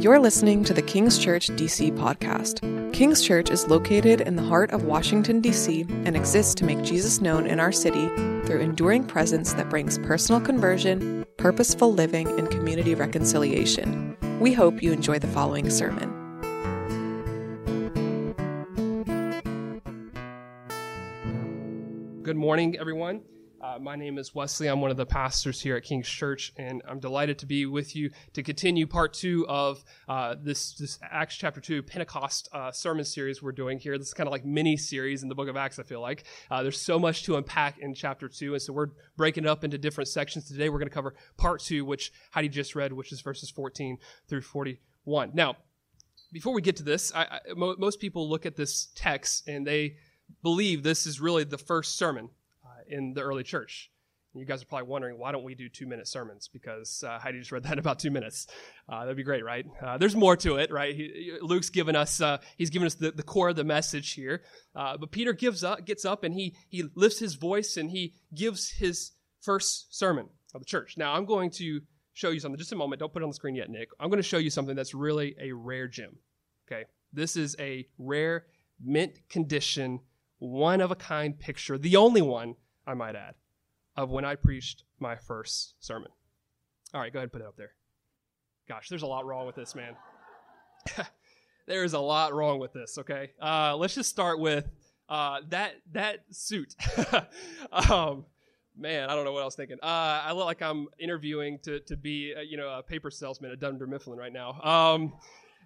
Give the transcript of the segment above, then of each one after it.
You're listening to the King's Church DC podcast. King's Church is located in the heart of Washington, D.C., and exists to make Jesus known in our city through enduring presence that brings personal conversion, purposeful living, and community reconciliation. We hope you enjoy the following sermon. Good morning, everyone. Uh, my name is Wesley. I'm one of the pastors here at King's Church, and I'm delighted to be with you to continue part two of uh, this, this Acts chapter two Pentecost uh, sermon series we're doing here. This is kind of like mini series in the book of Acts. I feel like uh, there's so much to unpack in chapter two, and so we're breaking it up into different sections. Today, we're going to cover part two, which Heidi just read, which is verses 14 through 41. Now, before we get to this, I, I, mo- most people look at this text and they believe this is really the first sermon in the early church. You guys are probably wondering, why don't we do two minute sermons? Because uh, Heidi just read that in about two minutes. Uh, that'd be great, right? Uh, there's more to it, right? He, Luke's given us, uh, he's given us the, the core of the message here. Uh, but Peter gives up, gets up and he, he lifts his voice and he gives his first sermon of the church. Now, I'm going to show you something. Just a moment. Don't put it on the screen yet, Nick. I'm going to show you something that's really a rare gem. Okay. This is a rare, mint condition, one of a kind picture, the only one I might add, of when I preached my first sermon. All right, go ahead and put it up there. Gosh, there's a lot wrong with this, man. there's a lot wrong with this, okay? Uh, let's just start with uh, that that suit. um, man, I don't know what I was thinking. Uh, I look like I'm interviewing to, to be, uh, you know, a paper salesman at Dunder Mifflin right now. Um,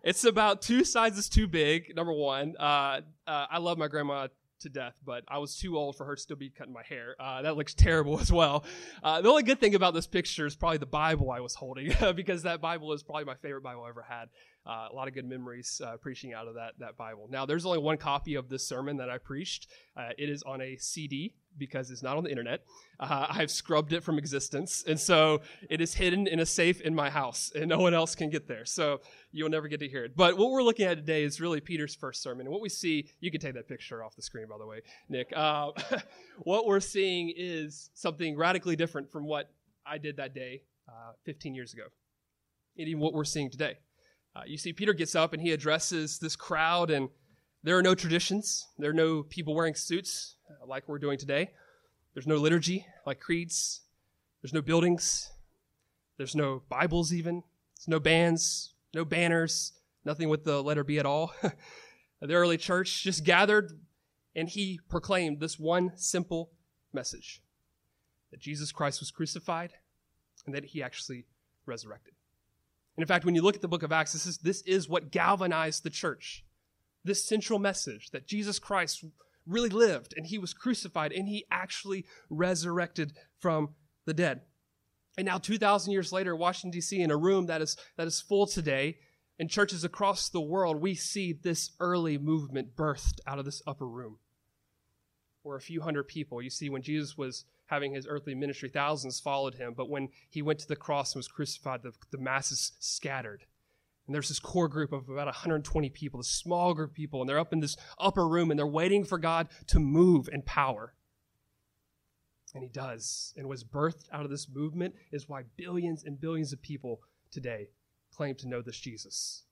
it's about two sizes too big, number one. Uh, uh, I love my grandma to death, but I was too old for her to still be cutting my hair. Uh, that looks terrible as well. Uh, the only good thing about this picture is probably the Bible I was holding, because that Bible is probably my favorite Bible I ever had. Uh, a lot of good memories uh, preaching out of that that Bible. Now, there's only one copy of this sermon that I preached. Uh, it is on a CD because it's not on the internet. Uh, I've scrubbed it from existence, and so it is hidden in a safe in my house, and no one else can get there. So you'll never get to hear it. But what we're looking at today is really Peter's first sermon, and what we see. You can take that picture off the screen, by the way, Nick. Uh, what we're seeing is something radically different from what I did that day, uh, 15 years ago, and even what we're seeing today. Uh, you see, Peter gets up and he addresses this crowd, and there are no traditions. There are no people wearing suits uh, like we're doing today. There's no liturgy like creeds. There's no buildings. There's no Bibles, even. There's no bands, no banners, nothing with the letter B at all. the early church just gathered, and he proclaimed this one simple message that Jesus Christ was crucified and that he actually resurrected. And in fact, when you look at the book of Acts, this is, this is what galvanized the church. This central message that Jesus Christ really lived and he was crucified and he actually resurrected from the dead. And now 2000 years later, Washington DC in a room that is that is full today in churches across the world, we see this early movement birthed out of this upper room. Where a few hundred people, you see when Jesus was having his earthly ministry, thousands followed him. But when he went to the cross and was crucified, the, the masses scattered. And there's this core group of about 120 people, this small group of people, and they're up in this upper room and they're waiting for God to move in power. And he does. And was birthed out of this movement is why billions and billions of people today claim to know this Jesus.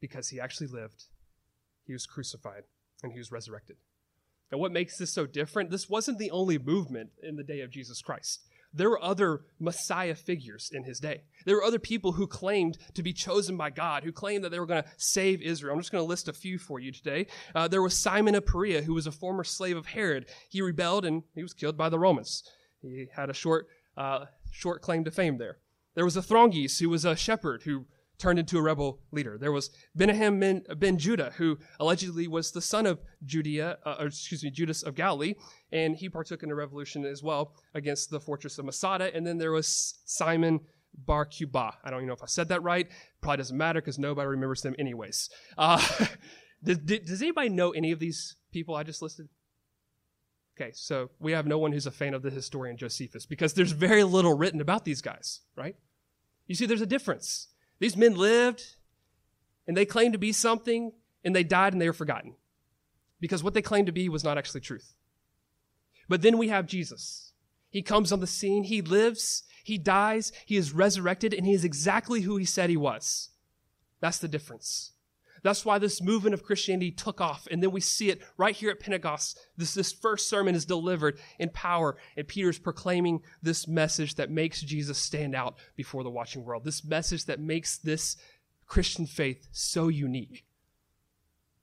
Because he actually lived, he was crucified, and he was resurrected. And what makes this so different? This wasn't the only movement in the day of Jesus Christ. There were other Messiah figures in his day. There were other people who claimed to be chosen by God, who claimed that they were going to save Israel. I'm just going to list a few for you today. Uh, there was Simon of Perea, who was a former slave of Herod. He rebelled and he was killed by the Romans. He had a short, uh, short claim to fame there. There was Athronges, who was a shepherd who turned into a rebel leader. There was Menahem ben, ben Judah, who allegedly was the son of Judea, uh, or excuse me, Judas of Galilee, and he partook in a revolution as well against the fortress of Masada. And then there was Simon Bar Kokhba. I don't even know if I said that right. Probably doesn't matter because nobody remembers them anyways. Uh, does anybody know any of these people I just listed? Okay, so we have no one who's a fan of the historian Josephus because there's very little written about these guys, right? You see, there's a difference. These men lived and they claimed to be something and they died and they were forgotten because what they claimed to be was not actually truth. But then we have Jesus. He comes on the scene. He lives. He dies. He is resurrected and he is exactly who he said he was. That's the difference. That's why this movement of Christianity took off. And then we see it right here at Pentecost. This, this first sermon is delivered in power, and Peter's proclaiming this message that makes Jesus stand out before the watching world. This message that makes this Christian faith so unique.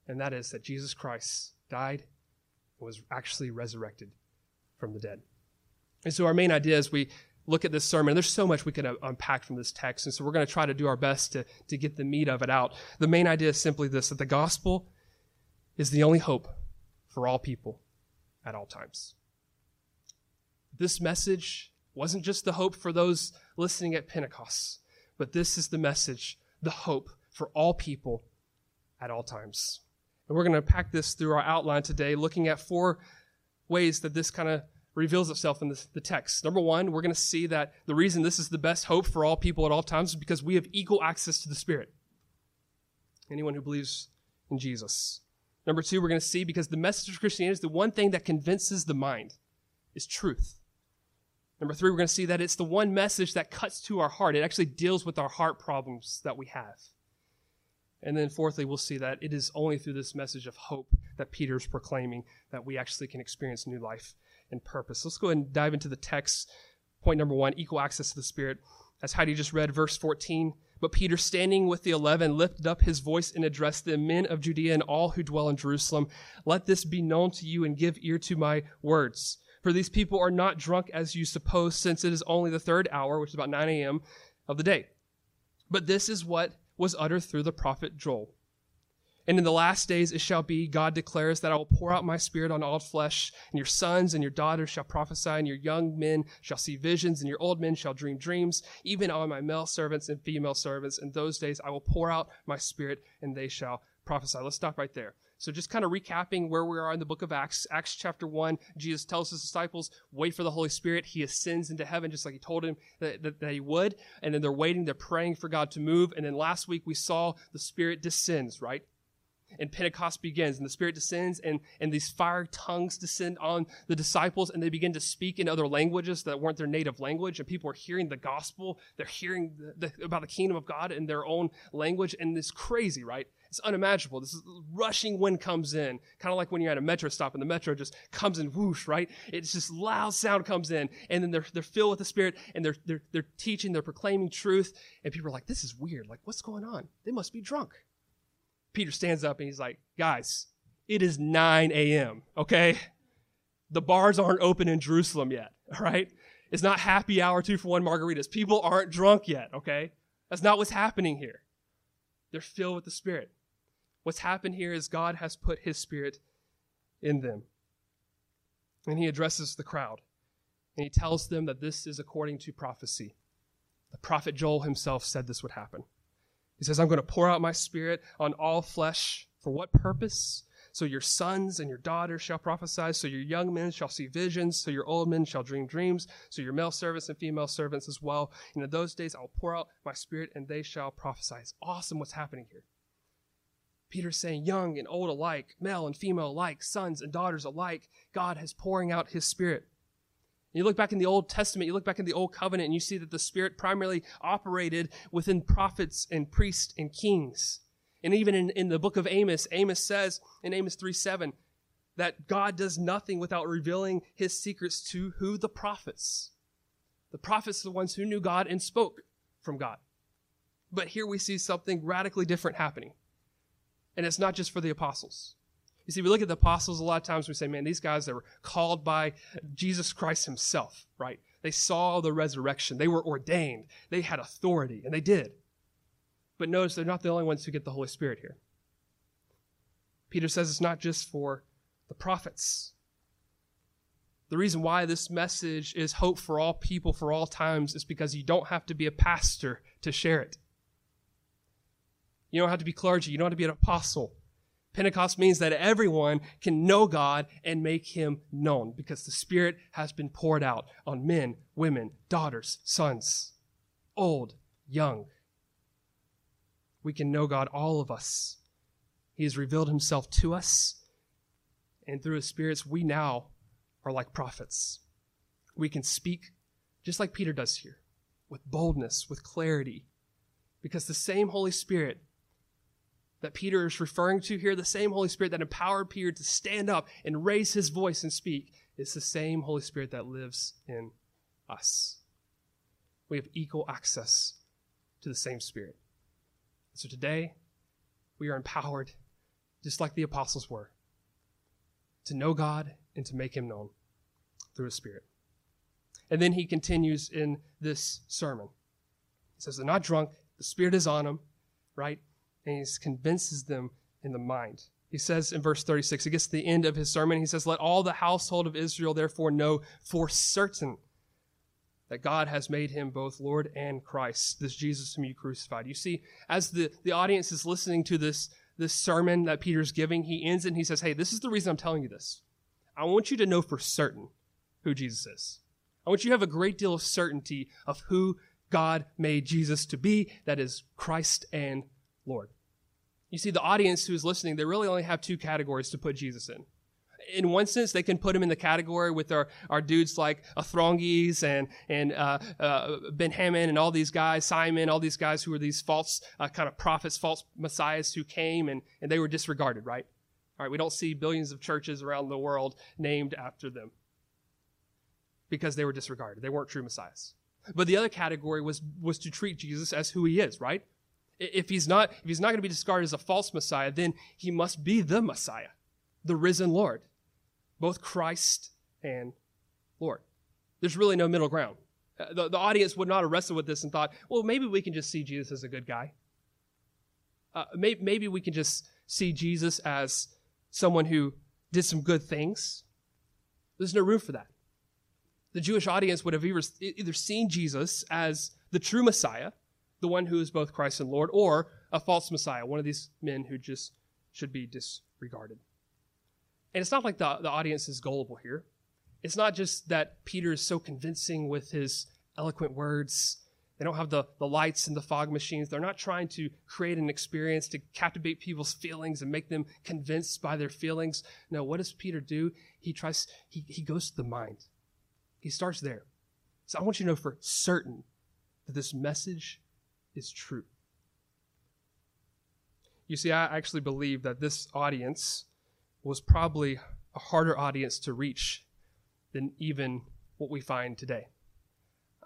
And that is that Jesus Christ died and was actually resurrected from the dead. And so our main idea as we look at this sermon, there's so much we can uh, unpack from this text. And so we're going to try to do our best to, to get the meat of it out. The main idea is simply this that the gospel is the only hope for all people at all times. This message wasn't just the hope for those listening at Pentecost, but this is the message, the hope for all people at all times. And we're going to pack this through our outline today, looking at four ways that this kind of reveals itself in the, the text. Number one, we're going to see that the reason this is the best hope for all people at all times is because we have equal access to the Spirit. Anyone who believes in Jesus. Number two, we're going to see because the message of Christianity is the one thing that convinces the mind is truth. Number three, we're going to see that it's the one message that cuts to our heart. It actually deals with our heart problems that we have. And then fourthly, we'll see that it is only through this message of hope that Peter's proclaiming that we actually can experience new life and purpose. Let's go ahead and dive into the text. Point number one, equal access to the Spirit. As Heidi just read, verse 14. But Peter, standing with the eleven, lifted up his voice and addressed the men of Judea and all who dwell in Jerusalem. Let this be known to you and give ear to my words. For these people are not drunk as you suppose, since it is only the third hour, which is about 9 a.m. of the day. But this is what was uttered through the prophet Joel. And in the last days it shall be, God declares, that I will pour out my spirit on all flesh, and your sons and your daughters shall prophesy, and your young men shall see visions, and your old men shall dream dreams, even on my male servants and female servants. In those days I will pour out my spirit, and they shall prophesy. Let's stop right there. So just kind of recapping where we are in the book of Acts, Acts chapter 1, Jesus tells his disciples, wait for the Holy Spirit. He ascends into heaven just like he told him that, that, that, he would. And then they're waiting, they're praying for God to move. And then last week we saw the Spirit descends, right? And Pentecost begins, and the Spirit descends, and, and these fire tongues descend on the disciples, and they begin to speak in other languages that weren't their native language, and people are hearing the gospel. They're hearing the, the, about the kingdom of God in their own language, and it's crazy, right? It's unimaginable. This rushing wind comes in, kind of like when you're at a metro stop, and the metro just comes in whoosh, right? It's just loud sound comes in, and then they're, they're filled with the Spirit, and they're, they're, they're teaching, they're proclaiming truth, and people are like, this is weird. Like, what's going on? They must be drunk Peter stands up and he's like, guys, it is 9 a.m., okay? The bars aren't open in Jerusalem yet, all right? It's not happy hour two for one margaritas. People aren't drunk yet, okay? That's not what's happening here. They're filled with the Spirit. What's happened here is God has put His Spirit in them. And He addresses the crowd. And He tells them that this is according to prophecy. The prophet Joel himself said this would happen. He says, I'm going to pour out my spirit on all flesh. For what purpose? So your sons and your daughters shall prophesy, so your young men shall see visions, so your old men shall dream dreams, so your male servants and female servants as well. And in those days I will pour out my spirit and they shall prophesy. It's awesome what's happening here. Peter's saying, young and old alike, male and female alike, sons and daughters alike, God has pouring out his spirit. You look back in the Old Testament, you look back in the Old Covenant, and you see that the Spirit primarily operated within prophets and priests and kings. And even in, in the book of Amos, Amos says in Amos 3 7 that God does nothing without revealing his secrets to who? The prophets. The prophets are the ones who knew God and spoke from God. But here we see something radically different happening. And it's not just for the apostles. You see, we look at the apostles a lot of times, we say, man, these guys, they were called by Jesus Christ himself, right? They saw the resurrection. They were ordained. They had authority, and they did. But notice they're not the only ones who get the Holy Spirit here. Peter says it's not just for the prophets. The reason why this message is hope for all people for all times is because you don't have to be a pastor to share it. You don't have to be clergy. You don't have to be an apostle. Pentecost means that everyone can know God and make him known because the Spirit has been poured out on men, women, daughters, sons, old, young. We can know God, all of us. He has revealed himself to us, and through his spirits, we now are like prophets. We can speak just like Peter does here, with boldness, with clarity, because the same Holy Spirit that Peter is referring to here, the same Holy Spirit that empowered Peter to stand up and raise his voice and speak, is the same Holy Spirit that lives in us. We have equal access to the same Spirit. So today, we are empowered, just like the apostles were, to know God and to make him known through his Spirit. And then he continues in this sermon. He says, They're not drunk, the Spirit is on them, right? And he convinces them in the mind. He says in verse 36, he gets to the end of his sermon, he says, Let all the household of Israel therefore know for certain that God has made him both Lord and Christ, this Jesus whom you crucified. You see, as the, the audience is listening to this, this sermon that Peter's giving, he ends and he says, Hey, this is the reason I'm telling you this. I want you to know for certain who Jesus is. I want you to have a great deal of certainty of who God made Jesus to be, that is Christ and Lord. You see, the audience who is listening, they really only have two categories to put Jesus in. In one sense, they can put him in the category with our, our dudes like Athronges and, and uh, uh, Ben Hammond and all these guys, Simon, all these guys who were these false uh, kind of prophets, false messiahs who came and, and they were disregarded, right? All right, we don't see billions of churches around the world named after them because they were disregarded. They weren't true messiahs. But the other category was, was to treat Jesus as who he is, right? If he's not, if he's not going to be discarded as a false Messiah, then he must be the Messiah, the risen Lord, both Christ and Lord. There's really no middle ground. Uh, the, the audience would not have wrestled with this and thought, well, maybe we can just see Jesus as a good guy. Uh, maybe, maybe we can just see Jesus as someone who did some good things. There's no room for that. The Jewish audience would have either seen Jesus as the true Messiah, the one who is both Christ and Lord, or a false Messiah, one of these men who just should be disregarded. And it's not like the, the audience is gullible here. It's not just that Peter is so convincing with his eloquent words. They don't have the, the lights and the fog machines. They're not trying to create an experience to captivate people's feelings and make them convinced by their feelings. No, what does Peter do? He tries, he, he goes to the mind. He starts there. So I want you to know for certain that this message is true. You see, I actually believe that this audience was probably a harder audience to reach than even what we find today.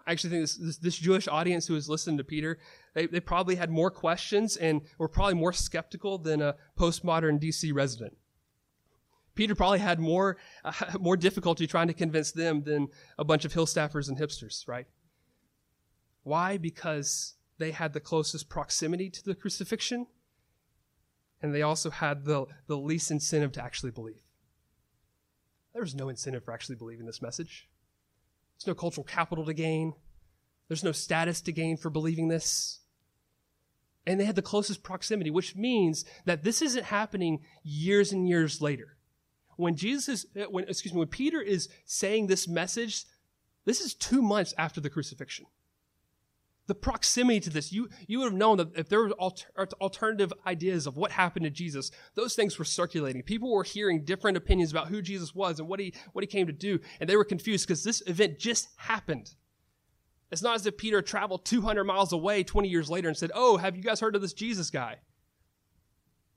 I actually think this, this, this, Jewish audience who was listening to Peter, they, they probably had more questions and were probably more skeptical than a postmodern DC resident. Peter probably had more, uh, more difficulty trying to convince them than a bunch of hill staffers and hipsters, right? Why? Because they had the closest proximity to the crucifixion, and they also had the, the least incentive to actually believe. There was no incentive for actually believing this message. There's no cultural capital to gain. There's no status to gain for believing this. And they had the closest proximity, which means that this isn't happening years and years later. When Jesus is, when, excuse me, when Peter is saying this message, this is two months after the crucifixion the proximity to this, you, you would have known that if there were alter, alternative ideas of what happened to Jesus, those things were circulating. People were hearing different opinions about who Jesus was and what he, what he came to do, and they were confused because this event just happened. It's not as if Peter traveled 200 miles away 20 years later and said, Oh, have you guys heard of this Jesus guy?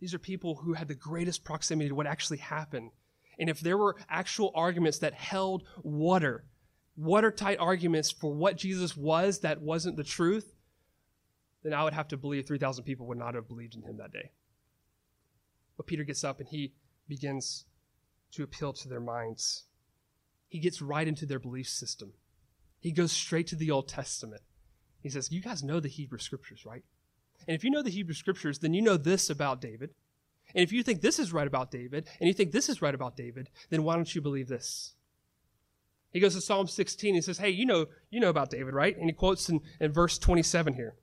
These are people who had the greatest proximity to what actually happened. And if there were actual arguments that held water, watertight arguments for what Jesus was that wasn't the truth, then I would have to believe 3,000 people would not have believed in him that day. But Peter gets up and he begins to appeal to their minds. He gets right into their belief system. He goes straight to the Old Testament. He says, You guys know the Hebrew scriptures, right? And if you know the Hebrew scriptures, then you know this about David. And if you think this is right about David, and you think this is right about David, then why don't you believe this? He goes to Psalm 16. He says, Hey, you know, you know about David, right? And he quotes in, in verse 27 here.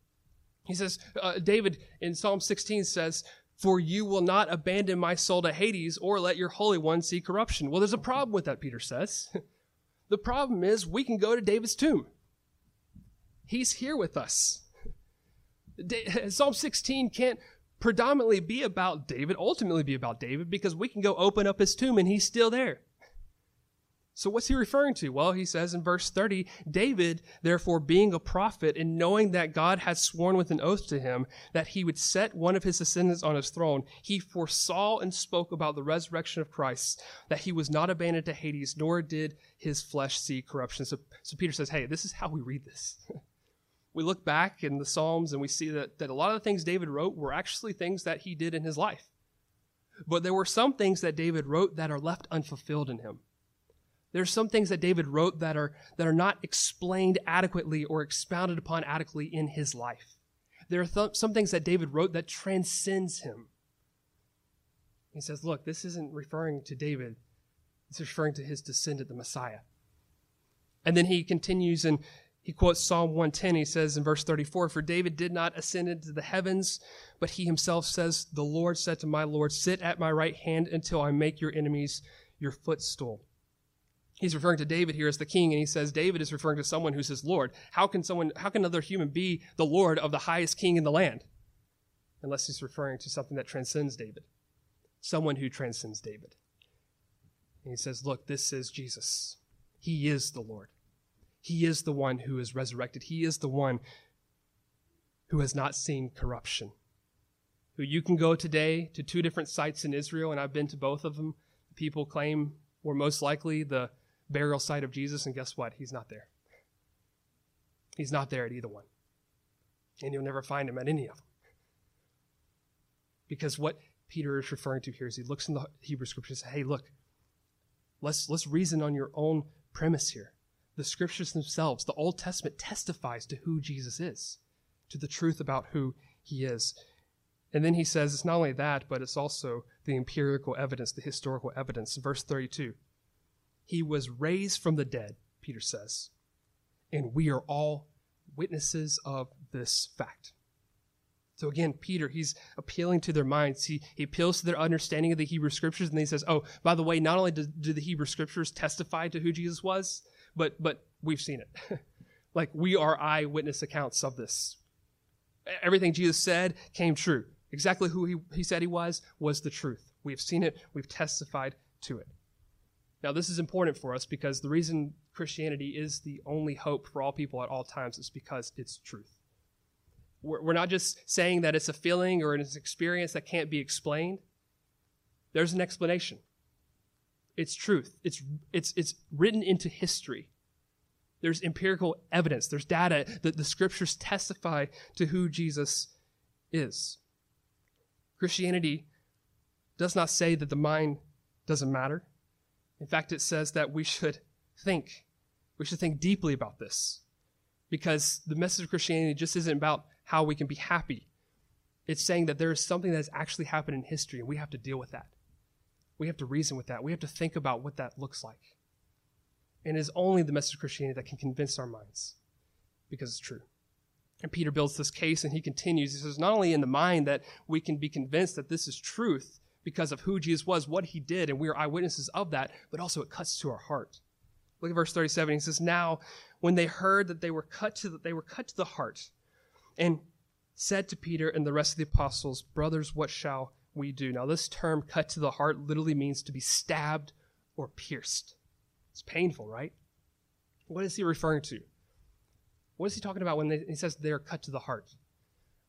He says, uh, David in Psalm 16 says, For you will not abandon my soul to Hades or let your Holy One see corruption. Well, there's a problem with that, Peter says. the problem is we can go to David's tomb. He's here with us. Psalm 16 can't predominantly be about David, ultimately be about David, because we can go open up his tomb and he's still there. So, what's he referring to? Well, he says in verse 30 David, therefore, being a prophet and knowing that God had sworn with an oath to him that he would set one of his descendants on his throne, he foresaw and spoke about the resurrection of Christ, that he was not abandoned to Hades, nor did his flesh see corruption. So, so Peter says, Hey, this is how we read this. we look back in the Psalms and we see that, that a lot of the things David wrote were actually things that he did in his life. But there were some things that David wrote that are left unfulfilled in him. There's some things that David wrote that are, that are not explained adequately or expounded upon adequately in his life. There are th- some things that David wrote that transcends him. He says, look, this isn't referring to David. It's referring to his descendant, the Messiah. And then he continues and he quotes Psalm 110. He says in verse 34, For David did not ascend into the heavens, but he himself says, The Lord said to my Lord, Sit at my right hand until I make your enemies your footstool he's referring to David here as the king, and he says David is referring to someone who says Lord. How can someone, how can another human be the Lord of the highest king in the land? Unless he's referring to something that transcends David. Someone who transcends David. And he says, Look, this is Jesus. He is the Lord. He is the one who is resurrected. He is the one who has not seen corruption. Who you can go today to two different sites in Israel, and I've been to both of them. People claim were most likely the burial site of Jesus, and guess what? He's not there. He's not there at either one. And you'll never find him at any of them. Because what Peter is referring to here is he looks in the Hebrew scriptures and says, hey, look, let's, let's reason on your own premise here. The scriptures themselves, the Old Testament testifies to who Jesus is, to the truth about who he is. And then he says it's not only that, but it's also the empirical evidence, the historical evidence. Verse 32 he was raised from the dead, Peter says. And we are all witnesses of this fact. So again, Peter, he's appealing to their minds. He, he appeals to their understanding of the Hebrew scriptures, and he says, Oh, by the way, not only do, do the Hebrew scriptures testify to who Jesus was, but but we've seen it. like we are eyewitness accounts of this. Everything Jesus said came true. Exactly who he, he said he was was the truth. We have seen it, we've testified to it. Now, this is important for us because the reason Christianity is the only hope for all people at all times is because it's truth. We're not just saying that it's a feeling or an experience that can't be explained. There's an explanation. It's truth. It's, it's, it's written into history. There's empirical evidence. There's data that the scriptures testify to who Jesus is. Christianity does not say that the mind doesn't matter. In fact, it says that we should think. We should think deeply about this. Because the message of Christianity just isn't about how we can be happy. It's saying that there is something that has actually happened in history, and we have to deal with that. We have to reason with that. We have to think about what that looks like. And it is only the message of Christianity that can convince our minds because it's true. And Peter builds this case and he continues. He says, not only in the mind that we can be convinced that this is truth, because of who Jesus was, what he did, and we are eyewitnesses of that, but also it cuts to our heart. Look at verse 37. He says, Now, when they heard that they were cut to the, they were cut to the heart, and said to Peter and the rest of the apostles, Brothers, what shall we do? Now, this term cut to the heart literally means to be stabbed or pierced. It's painful, right? What is he referring to? What is he talking about when they, he says they are cut to the heart?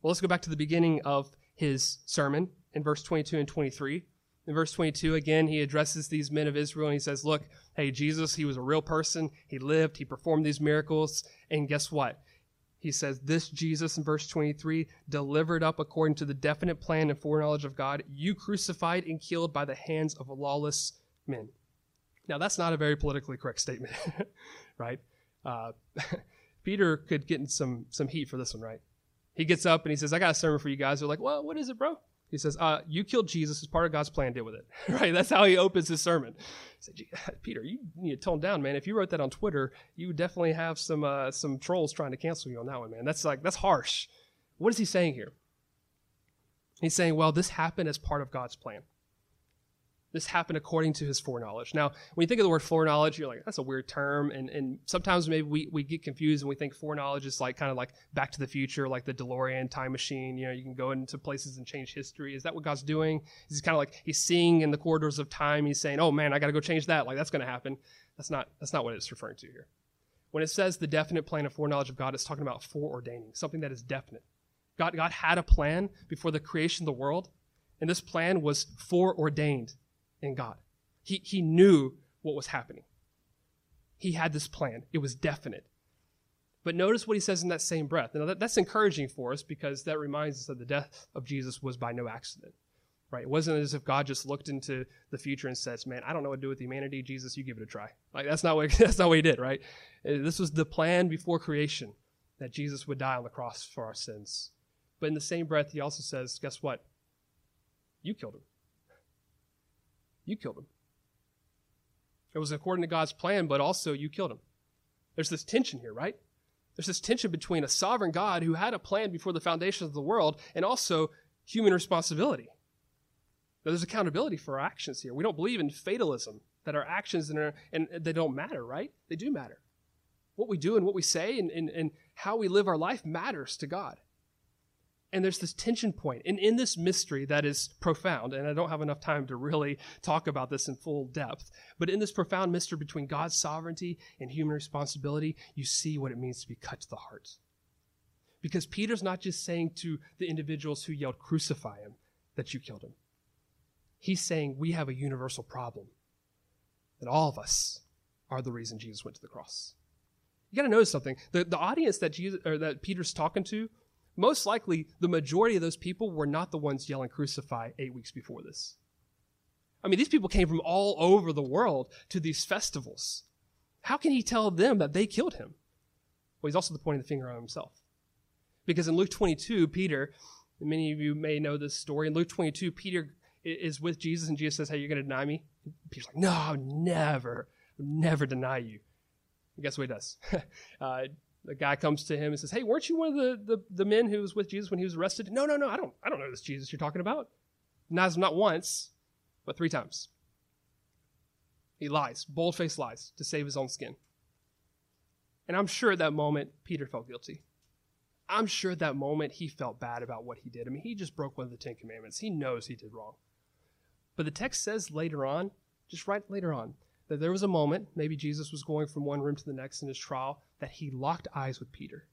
Well, let's go back to the beginning of his sermon in verse 22 and 23. In verse 22, again, he addresses these men of Israel and he says, Look, hey, Jesus, he was a real person. He lived, he performed these miracles. And guess what? He says, This Jesus, in verse 23, delivered up according to the definite plan and foreknowledge of God, you crucified and killed by the hands of lawless men. Now, that's not a very politically correct statement, right? Uh, Peter could get in some, some heat for this one, right? He gets up and he says, I got a sermon for you guys. They're like, Well, what is it, bro? He says, uh, You killed Jesus as part of God's plan. Deal with it. right? That's how he opens his sermon. Said, Peter, you need to tone down, man. If you wrote that on Twitter, you would definitely have some uh, some trolls trying to cancel you on that one, man. That's like that's harsh. What is he saying here? He's saying, well, this happened as part of God's plan. This happened according to his foreknowledge. Now, when you think of the word foreknowledge, you're like, that's a weird term. And, and sometimes maybe we, we get confused and we think foreknowledge is like kind of like back to the future, like the DeLorean time machine. You know, you can go into places and change history. Is that what God's doing? Is he kind of like he's seeing in the corridors of time, he's saying, oh man, I got to go change that. Like that's going to happen. That's not, that's not what it's referring to here. When it says the definite plan of foreknowledge of God, it's talking about foreordaining, something that is definite. God, God had a plan before the creation of the world, and this plan was foreordained in God. He, he knew what was happening. He had this plan. It was definite. But notice what he says in that same breath. Now, that, that's encouraging for us because that reminds us that the death of Jesus was by no accident. Right? It wasn't as if God just looked into the future and says, "Man, I don't know what to do with humanity. Jesus, you give it a try." Like that's not what that's not what he did, right? Uh, this was the plan before creation that Jesus would die on the cross for our sins. But in the same breath, he also says, "Guess what? You killed him. You killed him. It was according to God's plan, but also you killed him." There's this tension here, right? There's this tension between a sovereign God who had a plan before the foundations of the world and also human responsibility. Now, there's accountability for our actions here. We don't believe in fatalism, that our actions and, our, and they don't matter, right? They do matter. What we do and what we say and, and, and how we live our life matters to God. And there's this tension point. And in this mystery that is profound, and I don't have enough time to really talk about this in full depth, but in this profound mystery between God's sovereignty and human responsibility, you see what it means to be cut to the heart. Because Peter's not just saying to the individuals who yelled, Crucify him, that you killed him. He's saying we have a universal problem, that all of us are the reason Jesus went to the cross. You got to notice something. The, the audience that, Jesus, or that Peter's talking to most likely the majority of those people were not the ones yelling crucify eight weeks before this. I mean, these people came from all over the world to these festivals. How can he tell them that they killed him? Well, he's also pointing the finger on himself. Because in Luke 22, Peter, many of you may know this story, in Luke 22, Peter is with Jesus and Jesus says, Hey, you're going to deny me? Peter's like, No, never, never deny you. And guess what he does? uh, the guy comes to him and says, "Hey, weren't you one of the, the, the men who was with Jesus when he was arrested?" No, no, no. I don't I don't know this Jesus you're talking about. Not not once, but three times. He lies, bold faced lies to save his own skin. And I'm sure at that moment Peter felt guilty. I'm sure at that moment he felt bad about what he did. I mean, he just broke one of the Ten Commandments. He knows he did wrong. But the text says later on, just right later on, that there was a moment, maybe Jesus was going from one room to the next in his trial, that he locked eyes with Peter.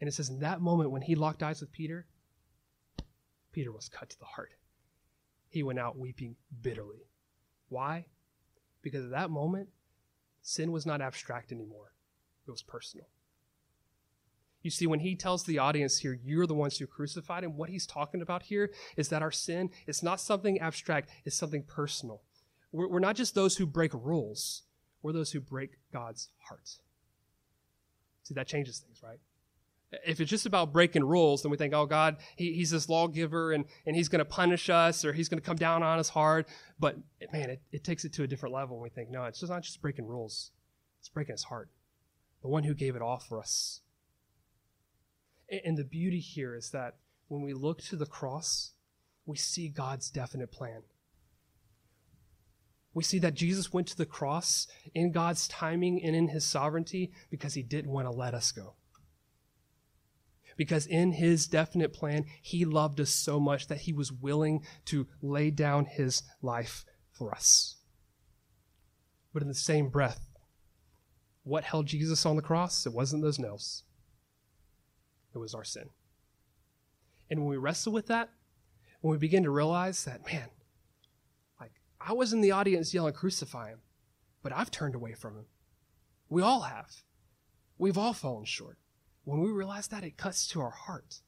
And it says, in that moment when he locked eyes with Peter, Peter was cut to the heart. He went out weeping bitterly. Why? Because at that moment, sin was not abstract anymore, it was personal. You see, when he tells the audience here, you're the ones who crucified him, what he's talking about here is that our sin is not something abstract, it's something personal. We're, not just those who break rules, we're those who break God's heart. See, that changes things, right? If it's just about breaking rules, then we think, oh, God, he, he's this lawgiver and, and he's going to punish us or he's going to come down on us hard. But man, it, it takes it to a different level. And we think, no, it's just not just breaking rules, it's breaking his heart. The one who gave it all for us. And, and the beauty here is that when we look to the cross, we see God's definite plan. We see that Jesus went to the cross in God's timing and in his sovereignty because he didn't want to let us go. Because in his definite plan, he loved us so much that he was willing to lay down his life for us. But in the same breath, what held Jesus on the cross? It wasn't those nails, it was our sin. And when we wrestle with that, when we begin to realize that, man, I was in the audience yelling, Crucify him, but I've turned away from him. We all have. We've all fallen short. When we realize that, it cuts to our heart.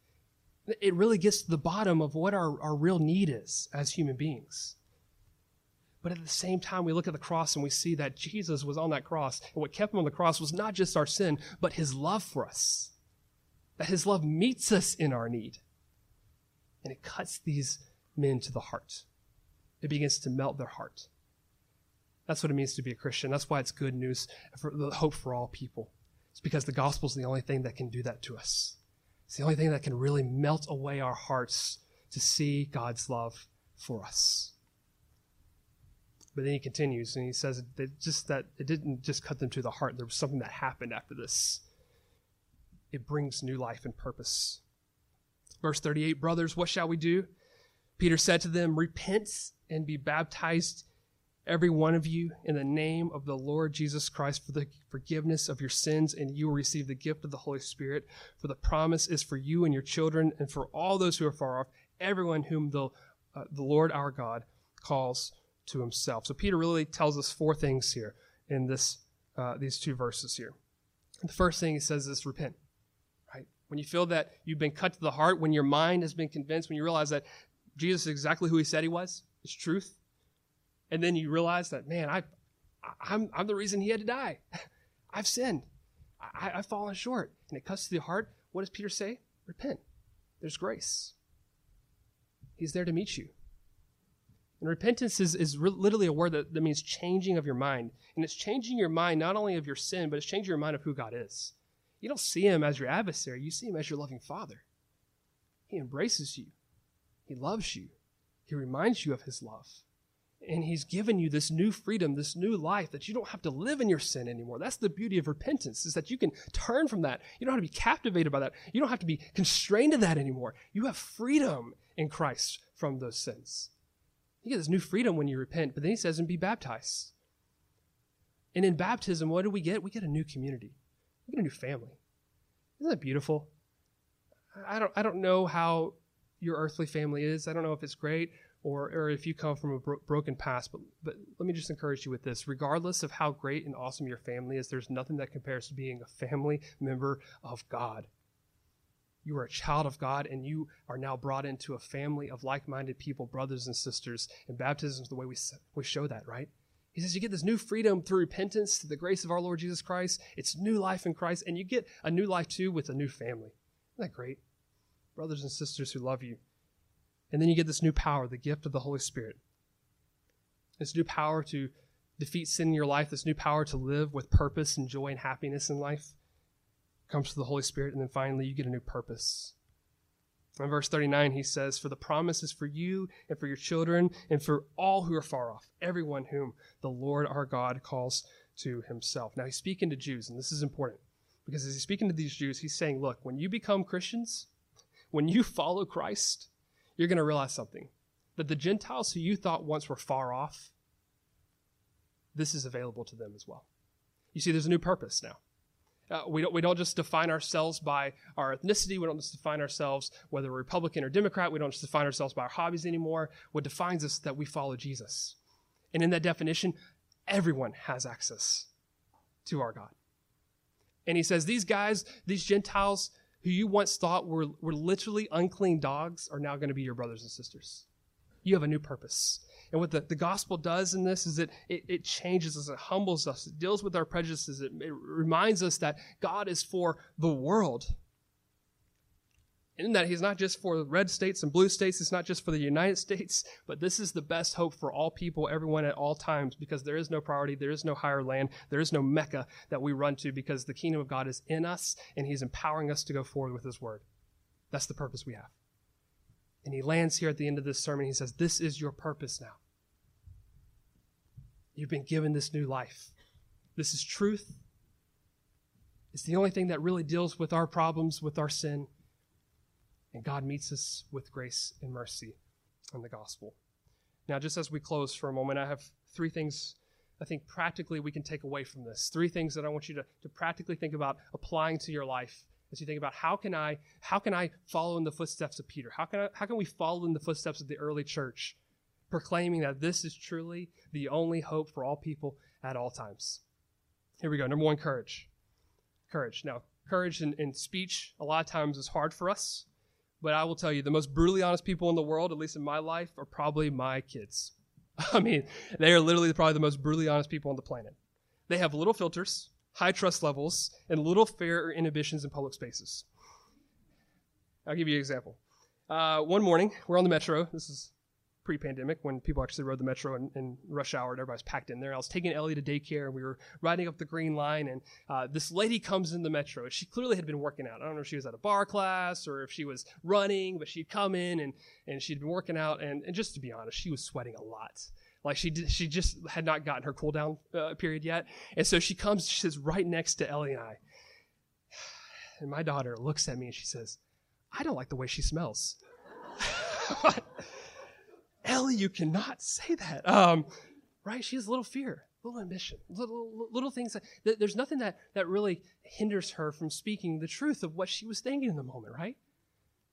It really gets to the bottom of what our, our real need is as human beings. But at the same time, we look at the cross and we see that Jesus was on that cross. And what kept him on the cross was not just our sin, but his love for us. That his love meets us in our need. And it cuts these men to the heart it begins to melt their heart. That's what it means to be a Christian. That's why it's good news for the hope for all people. It's because the gospel is the only thing that can do that to us. It's the only thing that can really melt away our hearts to see God's love for us. But then he continues and he says that just that it didn't just cut them to the heart. There was something that happened after this. It brings new life and purpose. Verse 38, brothers, what shall we do? Peter said to them, Repent and be baptized, every one of you, in the name of the Lord Jesus Christ, for the forgiveness of your sins, and you will receive the gift of the Holy Spirit. For the promise is for you and your children, and for all those who are far off, everyone whom the, uh, the Lord our God calls to himself. So Peter really tells us four things here in this uh, these two verses here. The first thing he says is repent. Right? When you feel that you've been cut to the heart, when your mind has been convinced, when you realize that Jesus is exactly who he said he was, it's truth, and then you realize that, man, I, I'm, I'm the reason he had to die. I've sinned. I, I've fallen short. And it cuts to the heart. What does Peter say? Repent. There's grace. He's there to meet you. And repentance is, is re- literally a word that, that means changing of your mind. And it's changing your mind not only of your sin, but it's changing your mind of who God is. You don't see him as your adversary, you see him as your loving father. He embraces you, he loves you, he reminds you of his love. And he's given you this new freedom, this new life that you don't have to live in your sin anymore. That's the beauty of repentance, is that you can turn from that. You don't have to be captivated by that. You don't have to be constrained to that anymore. You have freedom in Christ from those sins. You get this new freedom when you repent, but then he says, and be baptized. And in baptism, what do we get? We get a new community. We get a new family. Isn't that beautiful? I don't, I don't know how your earthly family is. I don't know if it's great or, or if you come from a bro- broken past, but, but let me just encourage you with this. Regardless of how great and awesome your family is, there's nothing that compares to being a family member of God. You are a child of God, and you are now brought into a family of like minded people, brothers and sisters. And baptism is the way we, we show that, right? He says you get this new freedom through repentance, to the grace of our Lord Jesus Christ. It's new life in Christ, and you get a new life too with a new family. Isn't that great? Brothers and sisters who love you. And then you get this new power, the gift of the Holy Spirit. This new power to defeat sin in your life, this new power to live with purpose and joy and happiness in life comes through the Holy Spirit, and then finally you get a new purpose. In verse 39, he says, For the promise is for you and for your children and for all who are far off, everyone whom the Lord our God calls to himself. Now he's speaking to Jews, and this is important because as he's speaking to these Jews, he's saying, Look, when you become Christians, when you follow Christ, you're going to realize something that the Gentiles who you thought once were far off, this is available to them as well. You see, there's a new purpose now. Uh, we, don't, we don't just define ourselves by our ethnicity. We don't just define ourselves whether we're Republican or Democrat. We don't just define ourselves by our hobbies anymore. What defines us is that we follow Jesus. And in that definition, everyone has access to our God. And he says, These guys, these Gentiles who you once thought were, were literally unclean dogs, are now going to be your brothers and sisters. You have a new purpose. And what the, the gospel does in this is that it, it changes us, it humbles us, it deals with our prejudices, it, it reminds us that God is for the world. In that He's not just for the red states and blue states, it's not just for the United States, but this is the best hope for all people, everyone at all times, because there is no priority, there is no higher land, there is no Mecca that we run to, because the kingdom of God is in us and He's empowering us to go forward with His word. That's the purpose we have. And he lands here at the end of this sermon. He says, This is your purpose now. You've been given this new life. This is truth. It's the only thing that really deals with our problems, with our sin. And God meets us with grace and mercy in the gospel. Now, just as we close for a moment, I have three things I think practically we can take away from this. Three things that I want you to, to practically think about applying to your life as you think about how can I how can I follow in the footsteps of Peter? How can I, how can we follow in the footsteps of the early church? proclaiming that this is truly the only hope for all people at all times. Here we go. Number one, courage. Courage. Now, courage in, in speech a lot of times is hard for us, but I will tell you, the most brutally honest people in the world, at least in my life, are probably my kids. I mean, they are literally probably the most brutally honest people on the planet. They have little filters, high trust levels, and little fear or inhibitions in public spaces. I'll give you an example. Uh, one morning, we're on the metro. This is pre-pandemic when people actually rode the metro in, in, rush hour and everybody's packed in there. I was taking Ellie to daycare and we were riding up the green line and uh, this lady comes in the metro. She clearly had been working out. I don't know if she was at a barre class or if she was running, but she'd come in and, and she'd been working out. And, and just to be honest, she was sweating a lot. Like she did, she just had not gotten her cool down uh, period yet. And so she comes, she sits right next to Ellie and I. And my daughter looks at me and she says, I don't like the way she smells. Ellie, you cannot say that. Um, right? She has a little fear, a little ambition, little little things that, there's nothing that that really hinders her from speaking the truth of what she was thinking in the moment, right?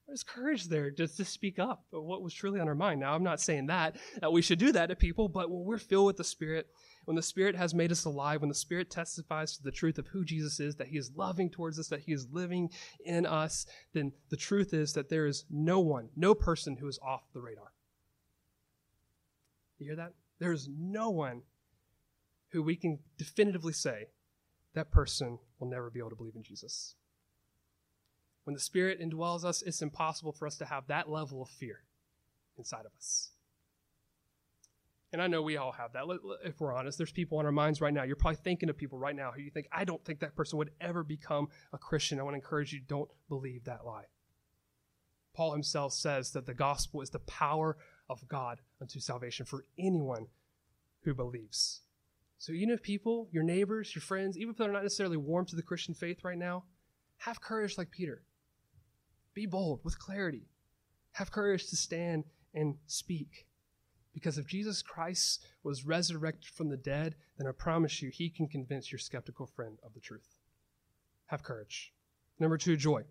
There's courage there just to speak up what was truly on her mind. Now, I'm not saying that that we should do that to people, but when we're filled with the Spirit, when the Spirit has made us alive, when the Spirit testifies to the truth of who Jesus is, that He is loving towards us, that He is living in us, then the truth is that there is no one, no person who is off the radar. You hear that? There is no one who we can definitively say that person will never be able to believe in Jesus. When the Spirit indwells us, it's impossible for us to have that level of fear inside of us. And I know we all have that. If we're honest, there's people on our minds right now. You're probably thinking of people right now who you think, I don't think that person would ever become a Christian. I want to encourage you, don't believe that lie. Paul himself says that the gospel is the power of God unto salvation for anyone who believes. So even if people, your neighbors, your friends, even if they're not necessarily warm to the Christian faith right now, have courage like Peter. Be bold with clarity. Have courage to stand and speak. Because if Jesus Christ was resurrected from the dead, then I promise you, he can convince your skeptical friend of the truth. Have courage. Number two, joy.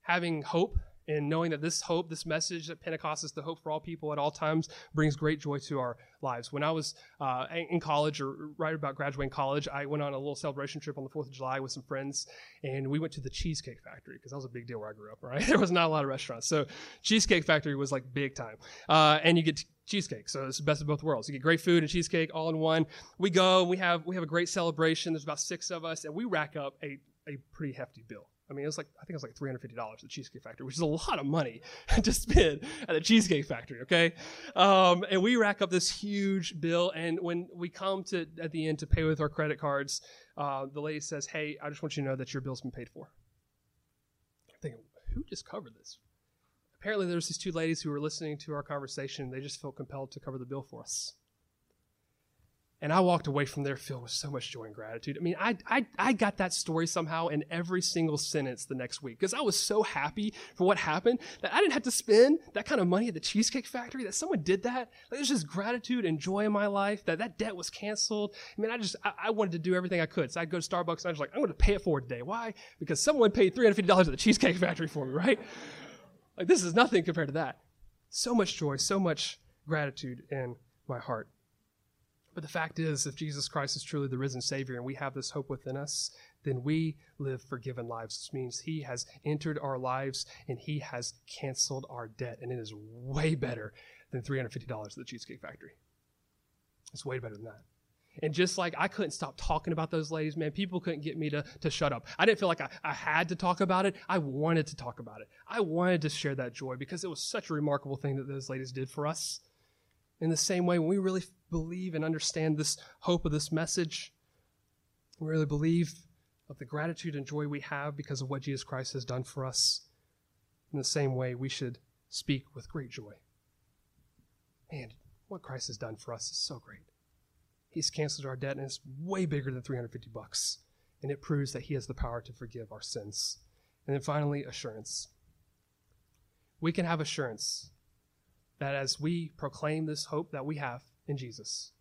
Having hope and knowing that this hope, this message that Pentecost is the hope for all people at all times, brings great joy to our lives. When I was uh, in college, or right about graduating college, I went on a little celebration trip on the 4th of July with some friends, and we went to the Cheesecake Factory because that was a big deal where I grew up, right? There was not a lot of restaurants. So, Cheesecake Factory was like big time. Uh, and you get cheesecake. So it's the best of both worlds. You get great food and cheesecake all in one. We go, we have we have a great celebration. There's about six of us, and we rack up a, a pretty hefty bill. I mean, it was like I think it was like three hundred fifty dollars at the Cheesecake Factory, which is a lot of money to spend at the Cheesecake Factory. Okay, um, and we rack up this huge bill, and when we come to at the end to pay with our credit cards, uh, the lady says, "Hey, I just want you to know that your bill's been paid for." I'm thinking, who just covered this? Apparently, there's these two ladies who were listening to our conversation. And They just felt compelled to cover the bill for us. And I walked away from there filled with so much joy and gratitude. I mean, I, I, I got that story somehow in every single sentence the next week because I was so happy for what happened that I didn't have to spend that kind of money at the Cheesecake Factory, that someone did that. Like, there's just gratitude and joy in my life that that debt was canceled. I mean, I just, I, I wanted to do everything I could. So I'd go to Starbucks and I was like, I'm going to pay it forward today. Why? Because someone paid $350 at the Cheesecake Factory for me, right? Like, this is nothing compared to that. So much joy, so much gratitude in my heart. But the fact is, if Jesus Christ is truly the risen Savior and we have this hope within us, then we live forgiven lives, which means He has entered our lives and He has canceled our debt. And it is way better than $350 at the Cheesecake Factory. It's way better than that. And just like I couldn't stop talking about those ladies, man, people couldn't get me to, to shut up. I didn't feel like I, I had to talk about it. I wanted to talk about it. I wanted to share that joy because it was such a remarkable thing that those ladies did for us. In the same way, when we really believe and understand this hope of this message, we really believe of the gratitude and joy we have because of what Jesus Christ has done for us, in the same way, we should speak with great joy. Man, what Christ has done for us is so great. He's canceled our debt, and it's way bigger than 350 bucks. And it proves that He has the power to forgive our sins. And then finally, assurance. We can have assurance that as we proclaim this hope that we have in Jesus,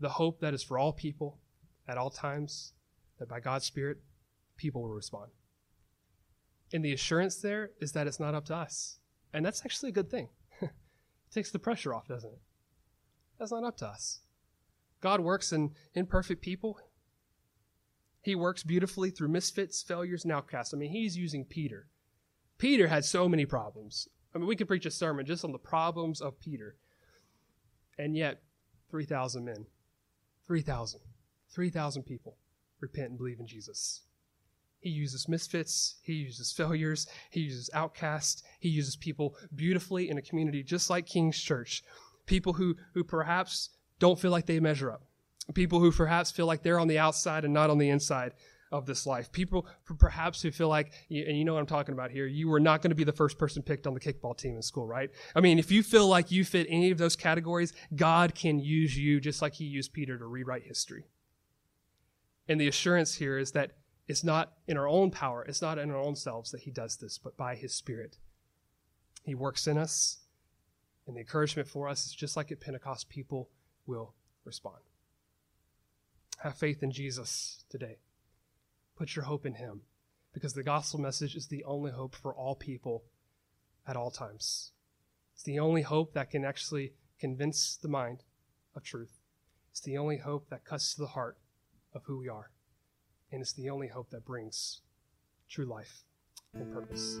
the hope that is for all people at all times, that by God's Spirit, people will respond. And the assurance there is that it's not up to us. And that's actually a good thing. it takes the pressure off, doesn't it? That's not up to us. God works in imperfect people. He works beautifully through misfits, failures, and outcasts. I mean, he's using Peter. Peter had so many problems. I mean, we could preach a sermon just on the problems of Peter. And yet, 3,000 men, 3,000, 3,000 people repent and believe in Jesus. He uses misfits, he uses failures, he uses outcasts, he uses people beautifully in a community just like King's Church. People who, who perhaps don't feel like they measure up. People who perhaps feel like they're on the outside and not on the inside of this life. People perhaps who feel like, and you know what I'm talking about here, you were not going to be the first person picked on the kickball team in school, right? I mean, if you feel like you fit any of those categories, God can use you just like he used Peter to rewrite history. And the assurance here is that it's not in our own power, it's not in our own selves that he does this, but by his Spirit. He works in us, And the encouragement for us is just like at Pentecost, people will respond. Have faith in Jesus today. Put your hope in Him because the gospel message is the only hope for all people at all times. It's the only hope that can actually convince the mind of truth. It's the only hope that cuts to the heart of who we are. And it's the only hope that brings true life and purpose.